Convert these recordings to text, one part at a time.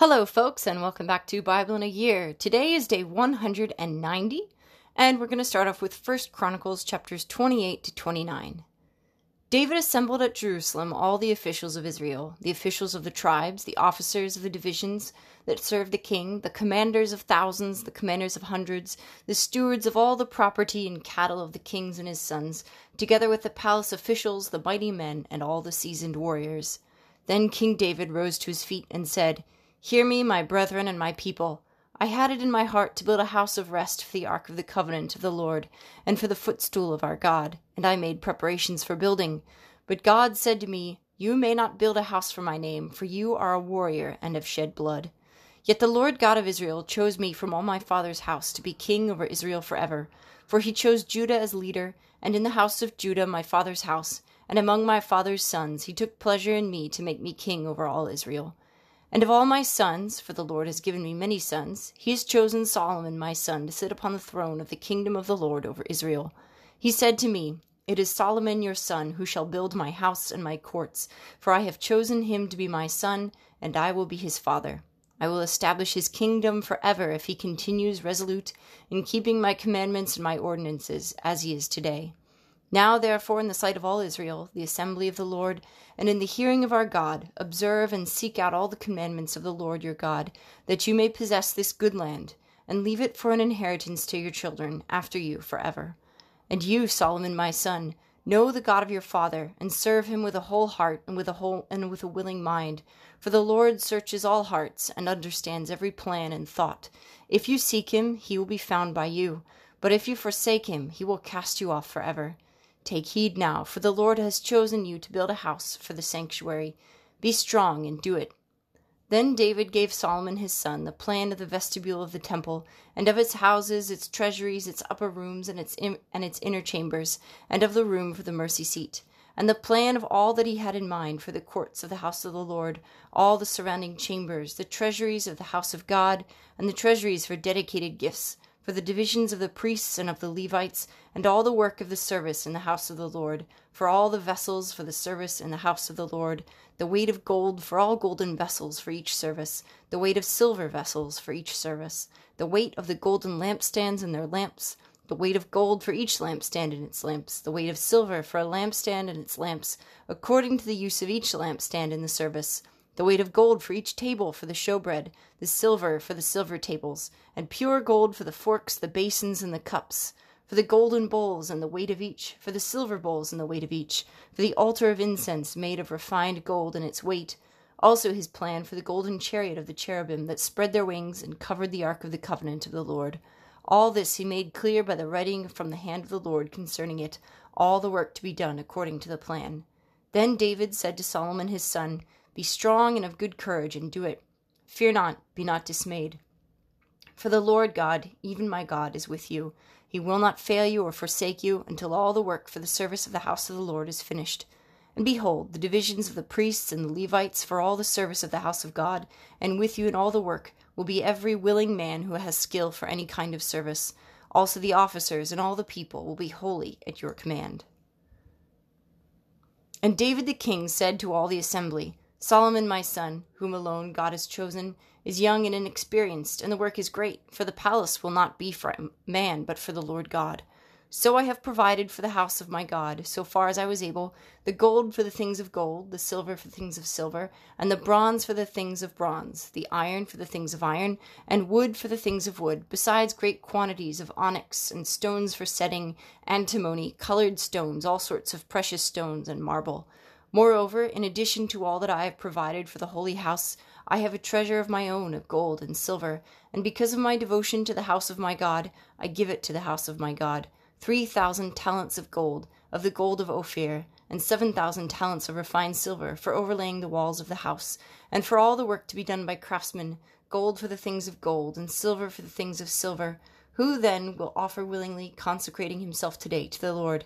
Hello, folks, and welcome back to Bible in a Year. Today is day 190, and we're going to start off with 1 Chronicles chapters 28 to 29. David assembled at Jerusalem all the officials of Israel, the officials of the tribes, the officers of the divisions that served the king, the commanders of thousands, the commanders of hundreds, the stewards of all the property and cattle of the kings and his sons, together with the palace officials, the mighty men, and all the seasoned warriors. Then King David rose to his feet and said, Hear me, my brethren and my people. I had it in my heart to build a house of rest for the ark of the covenant of the Lord, and for the footstool of our God, and I made preparations for building. But God said to me, You may not build a house for my name, for you are a warrior and have shed blood. Yet the Lord God of Israel chose me from all my father's house to be king over Israel forever. For he chose Judah as leader, and in the house of Judah my father's house, and among my father's sons he took pleasure in me to make me king over all Israel. And of all my sons, for the Lord has given me many sons, he has chosen Solomon my son to sit upon the throne of the kingdom of the Lord over Israel. He said to me, It is Solomon your son who shall build my house and my courts, for I have chosen him to be my son, and I will be his father. I will establish his kingdom forever if he continues resolute in keeping my commandments and my ordinances, as he is today. Now, therefore, in the sight of all Israel, the assembly of the Lord, and in the hearing of our God, observe and seek out all the commandments of the Lord your God, that you may possess this good land, and leave it for an inheritance to your children after you forever. And you, Solomon my son, know the God of your father, and serve him with a whole heart and with a whole and with a willing mind. For the Lord searches all hearts and understands every plan and thought. If you seek him, he will be found by you. But if you forsake him, he will cast you off forever. Take heed now, for the Lord has chosen you to build a house for the sanctuary. Be strong and do it. Then David gave Solomon his son the plan of the vestibule of the temple, and of its houses, its treasuries, its upper rooms, and its, in- and its inner chambers, and of the room for the mercy seat, and the plan of all that he had in mind for the courts of the house of the Lord, all the surrounding chambers, the treasuries of the house of God, and the treasuries for dedicated gifts for the divisions of the priests and of the Levites, and all the work of the service in the house of the Lord, for all the vessels for the service in the house of the Lord, the weight of gold for all golden vessels for each service, the weight of silver vessels for each service, the weight of the golden lampstands and their lamps, the weight of gold for each lampstand and its lamps, the weight of silver for a lampstand and its lamps, according to the use of each lampstand in the service the weight of gold for each table for the showbread, the silver for the silver tables, and pure gold for the forks, the basins, and the cups, for the golden bowls and the weight of each, for the silver bowls and the weight of each, for the altar of incense made of refined gold and its weight, also his plan for the golden chariot of the cherubim that spread their wings and covered the ark of the covenant of the Lord. All this he made clear by the writing from the hand of the Lord concerning it, all the work to be done according to the plan. Then David said to Solomon his son, be strong and of good courage, and do it. Fear not, be not dismayed. For the Lord God, even my God, is with you. He will not fail you or forsake you until all the work for the service of the house of the Lord is finished. And behold, the divisions of the priests and the Levites for all the service of the house of God, and with you in all the work, will be every willing man who has skill for any kind of service. Also the officers and all the people will be wholly at your command. And David the king said to all the assembly, Solomon, my son, whom alone God has chosen, is young and inexperienced, and the work is great, for the palace will not be for man, but for the Lord God. So I have provided for the house of my God, so far as I was able, the gold for the things of gold, the silver for the things of silver, and the bronze for the things of bronze, the iron for the things of iron, and wood for the things of wood, besides great quantities of onyx, and stones for setting, antimony, colored stones, all sorts of precious stones, and marble. Moreover, in addition to all that I have provided for the holy house, I have a treasure of my own of gold and silver, and because of my devotion to the house of my God, I give it to the house of my God. Three thousand talents of gold, of the gold of Ophir, and seven thousand talents of refined silver, for overlaying the walls of the house, and for all the work to be done by craftsmen, gold for the things of gold, and silver for the things of silver. Who then will offer willingly, consecrating himself today to the Lord?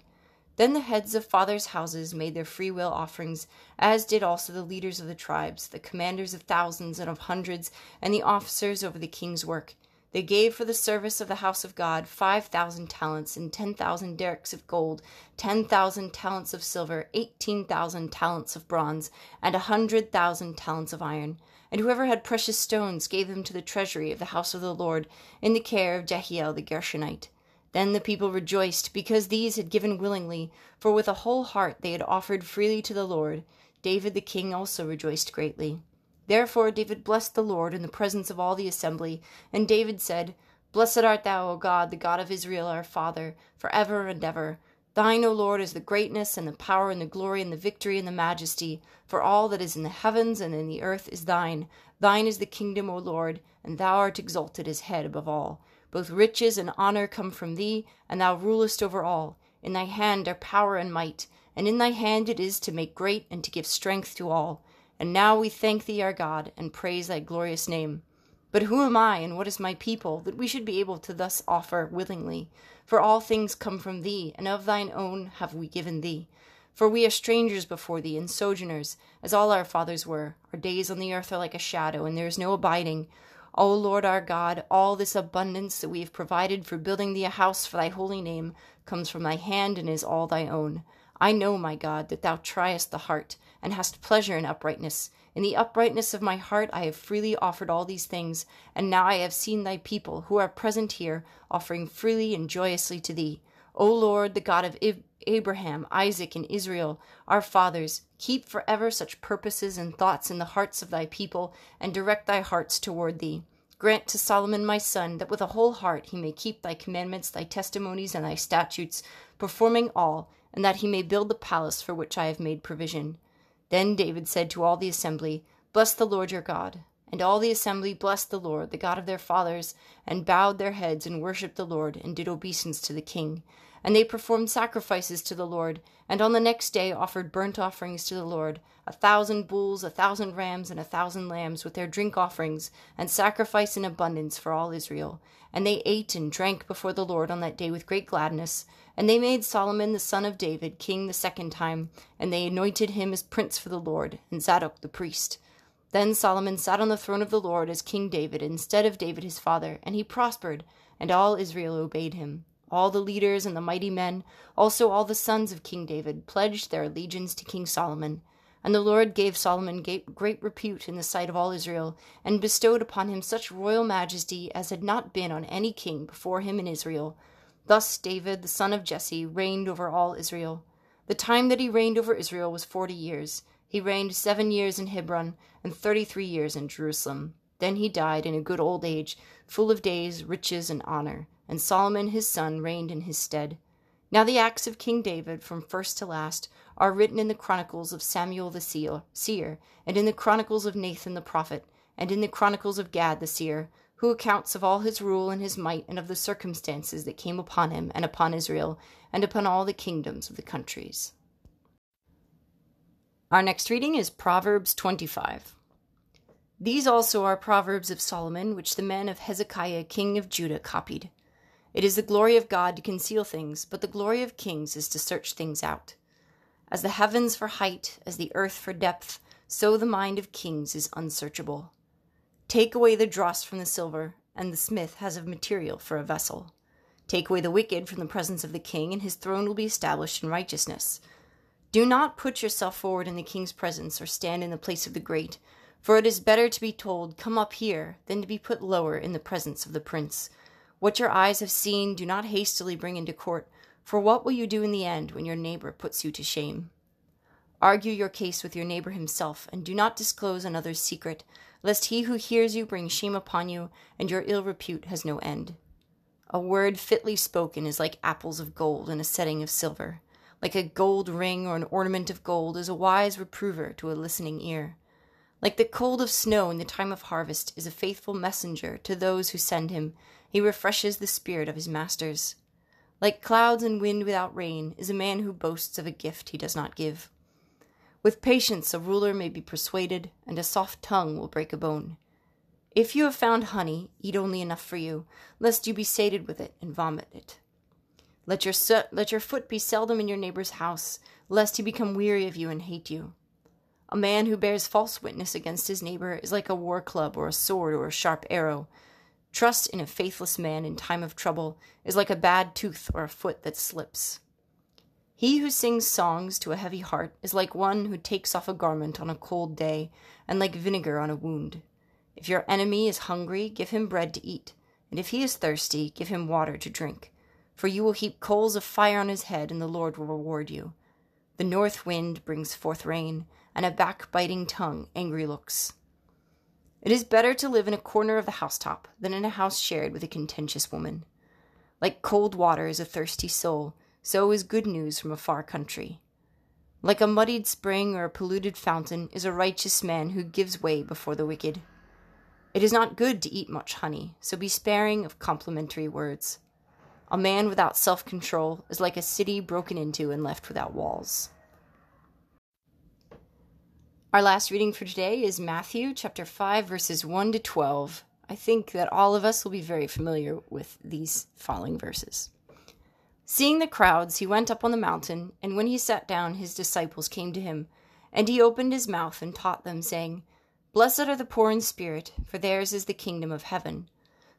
Then the heads of fathers' houses made their free will offerings, as did also the leaders of the tribes, the commanders of thousands and of hundreds, and the officers over the king's work. They gave for the service of the house of God five thousand talents and ten thousand darics of gold, ten thousand talents of silver, eighteen thousand talents of bronze, and a hundred thousand talents of iron. And whoever had precious stones gave them to the treasury of the house of the Lord, in the care of Jehiel the Gershonite. Then the people rejoiced, because these had given willingly, for with a whole heart they had offered freely to the Lord. David the king also rejoiced greatly. Therefore David blessed the Lord in the presence of all the assembly, and David said, Blessed art thou, O God, the God of Israel our Father, for ever and ever. Thine, O Lord, is the greatness and the power and the glory and the victory and the majesty, for all that is in the heavens and in the earth is thine. Thine is the kingdom, O Lord, and thou art exalted as head above all. Both riches and honor come from thee, and thou rulest over all. In thy hand are power and might, and in thy hand it is to make great and to give strength to all. And now we thank thee, our God, and praise thy glorious name. But who am I, and what is my people, that we should be able to thus offer willingly? For all things come from thee, and of thine own have we given thee. For we are strangers before thee, and sojourners, as all our fathers were. Our days on the earth are like a shadow, and there is no abiding. O Lord our God, all this abundance that we have provided for building thee a house for thy holy name comes from thy hand and is all thy own. I know, my God, that thou triest the heart, and hast pleasure in uprightness. In the uprightness of my heart I have freely offered all these things, and now I have seen thy people, who are present here, offering freely and joyously to thee. O Lord, the God of Abraham, Isaac, and Israel, our fathers, keep for ever such purposes and thoughts in the hearts of thy people, and direct thy hearts toward thee. Grant to Solomon my son that with a whole heart he may keep thy commandments, thy testimonies, and thy statutes, performing all, and that he may build the palace for which I have made provision. Then David said to all the assembly, Bless the Lord your God. And all the assembly blessed the Lord, the God of their fathers, and bowed their heads and worshipped the Lord, and did obeisance to the king. And they performed sacrifices to the Lord, and on the next day offered burnt offerings to the Lord, a thousand bulls, a thousand rams, and a thousand lambs, with their drink offerings, and sacrifice in abundance for all Israel. And they ate and drank before the Lord on that day with great gladness. And they made Solomon the son of David king the second time, and they anointed him as prince for the Lord, and Zadok the priest. Then Solomon sat on the throne of the Lord as King David instead of David his father, and he prospered, and all Israel obeyed him. All the leaders and the mighty men, also all the sons of King David, pledged their allegiance to King Solomon. And the Lord gave Solomon great repute in the sight of all Israel, and bestowed upon him such royal majesty as had not been on any king before him in Israel Thus David, the son of Jesse, reigned over all Israel. The time that he reigned over Israel was forty years. He reigned seven years in Hebron, and thirty three years in Jerusalem. Then he died in a good old age, full of days, riches, and honor. And Solomon his son reigned in his stead. Now the acts of King David, from first to last, are written in the chronicles of Samuel the seer, and in the chronicles of Nathan the prophet, and in the chronicles of Gad the seer, who accounts of all his rule and his might, and of the circumstances that came upon him and upon Israel, and upon all the kingdoms of the countries. Our next reading is Proverbs 25. These also are proverbs of Solomon, which the men of Hezekiah king of Judah copied. It is the glory of God to conceal things, but the glory of kings is to search things out. As the heavens for height, as the earth for depth, so the mind of kings is unsearchable. Take away the dross from the silver, and the smith has of material for a vessel. Take away the wicked from the presence of the king, and his throne will be established in righteousness. Do not put yourself forward in the king's presence, or stand in the place of the great, for it is better to be told, Come up here, than to be put lower in the presence of the prince. What your eyes have seen, do not hastily bring into court, for what will you do in the end when your neighbor puts you to shame? Argue your case with your neighbor himself, and do not disclose another's secret, lest he who hears you bring shame upon you, and your ill repute has no end. A word fitly spoken is like apples of gold in a setting of silver. Like a gold ring or an ornament of gold is a wise reprover to a listening ear. Like the cold of snow in the time of harvest is a faithful messenger to those who send him. He refreshes the spirit of his masters. Like clouds and wind without rain is a man who boasts of a gift he does not give. With patience a ruler may be persuaded, and a soft tongue will break a bone. If you have found honey, eat only enough for you, lest you be sated with it and vomit it. Let your, so- let your foot be seldom in your neighbor's house, lest he become weary of you and hate you. A man who bears false witness against his neighbor is like a war club or a sword or a sharp arrow. Trust in a faithless man in time of trouble is like a bad tooth or a foot that slips. He who sings songs to a heavy heart is like one who takes off a garment on a cold day, and like vinegar on a wound. If your enemy is hungry, give him bread to eat, and if he is thirsty, give him water to drink. For you will heap coals of fire on his head, and the Lord will reward you. The north wind brings forth rain, and a backbiting tongue angry looks. It is better to live in a corner of the housetop than in a house shared with a contentious woman. Like cold water is a thirsty soul, so is good news from a far country. Like a muddied spring or a polluted fountain is a righteous man who gives way before the wicked. It is not good to eat much honey, so be sparing of complimentary words. A man without self control is like a city broken into and left without walls. Our last reading for today is Matthew chapter 5 verses 1 to 12. I think that all of us will be very familiar with these following verses. Seeing the crowds, he went up on the mountain, and when he sat down, his disciples came to him, and he opened his mouth and taught them, saying, Blessed are the poor in spirit, for theirs is the kingdom of heaven.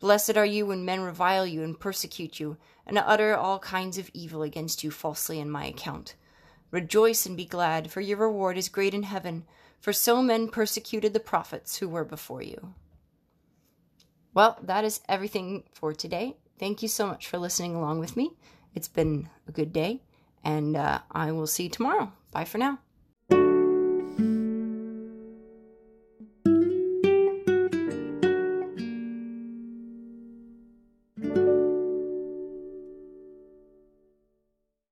Blessed are you when men revile you and persecute you, and utter all kinds of evil against you falsely on my account. Rejoice and be glad, for your reward is great in heaven, for so men persecuted the prophets who were before you. Well, that is everything for today. Thank you so much for listening along with me. It's been a good day, and uh, I will see you tomorrow. Bye for now.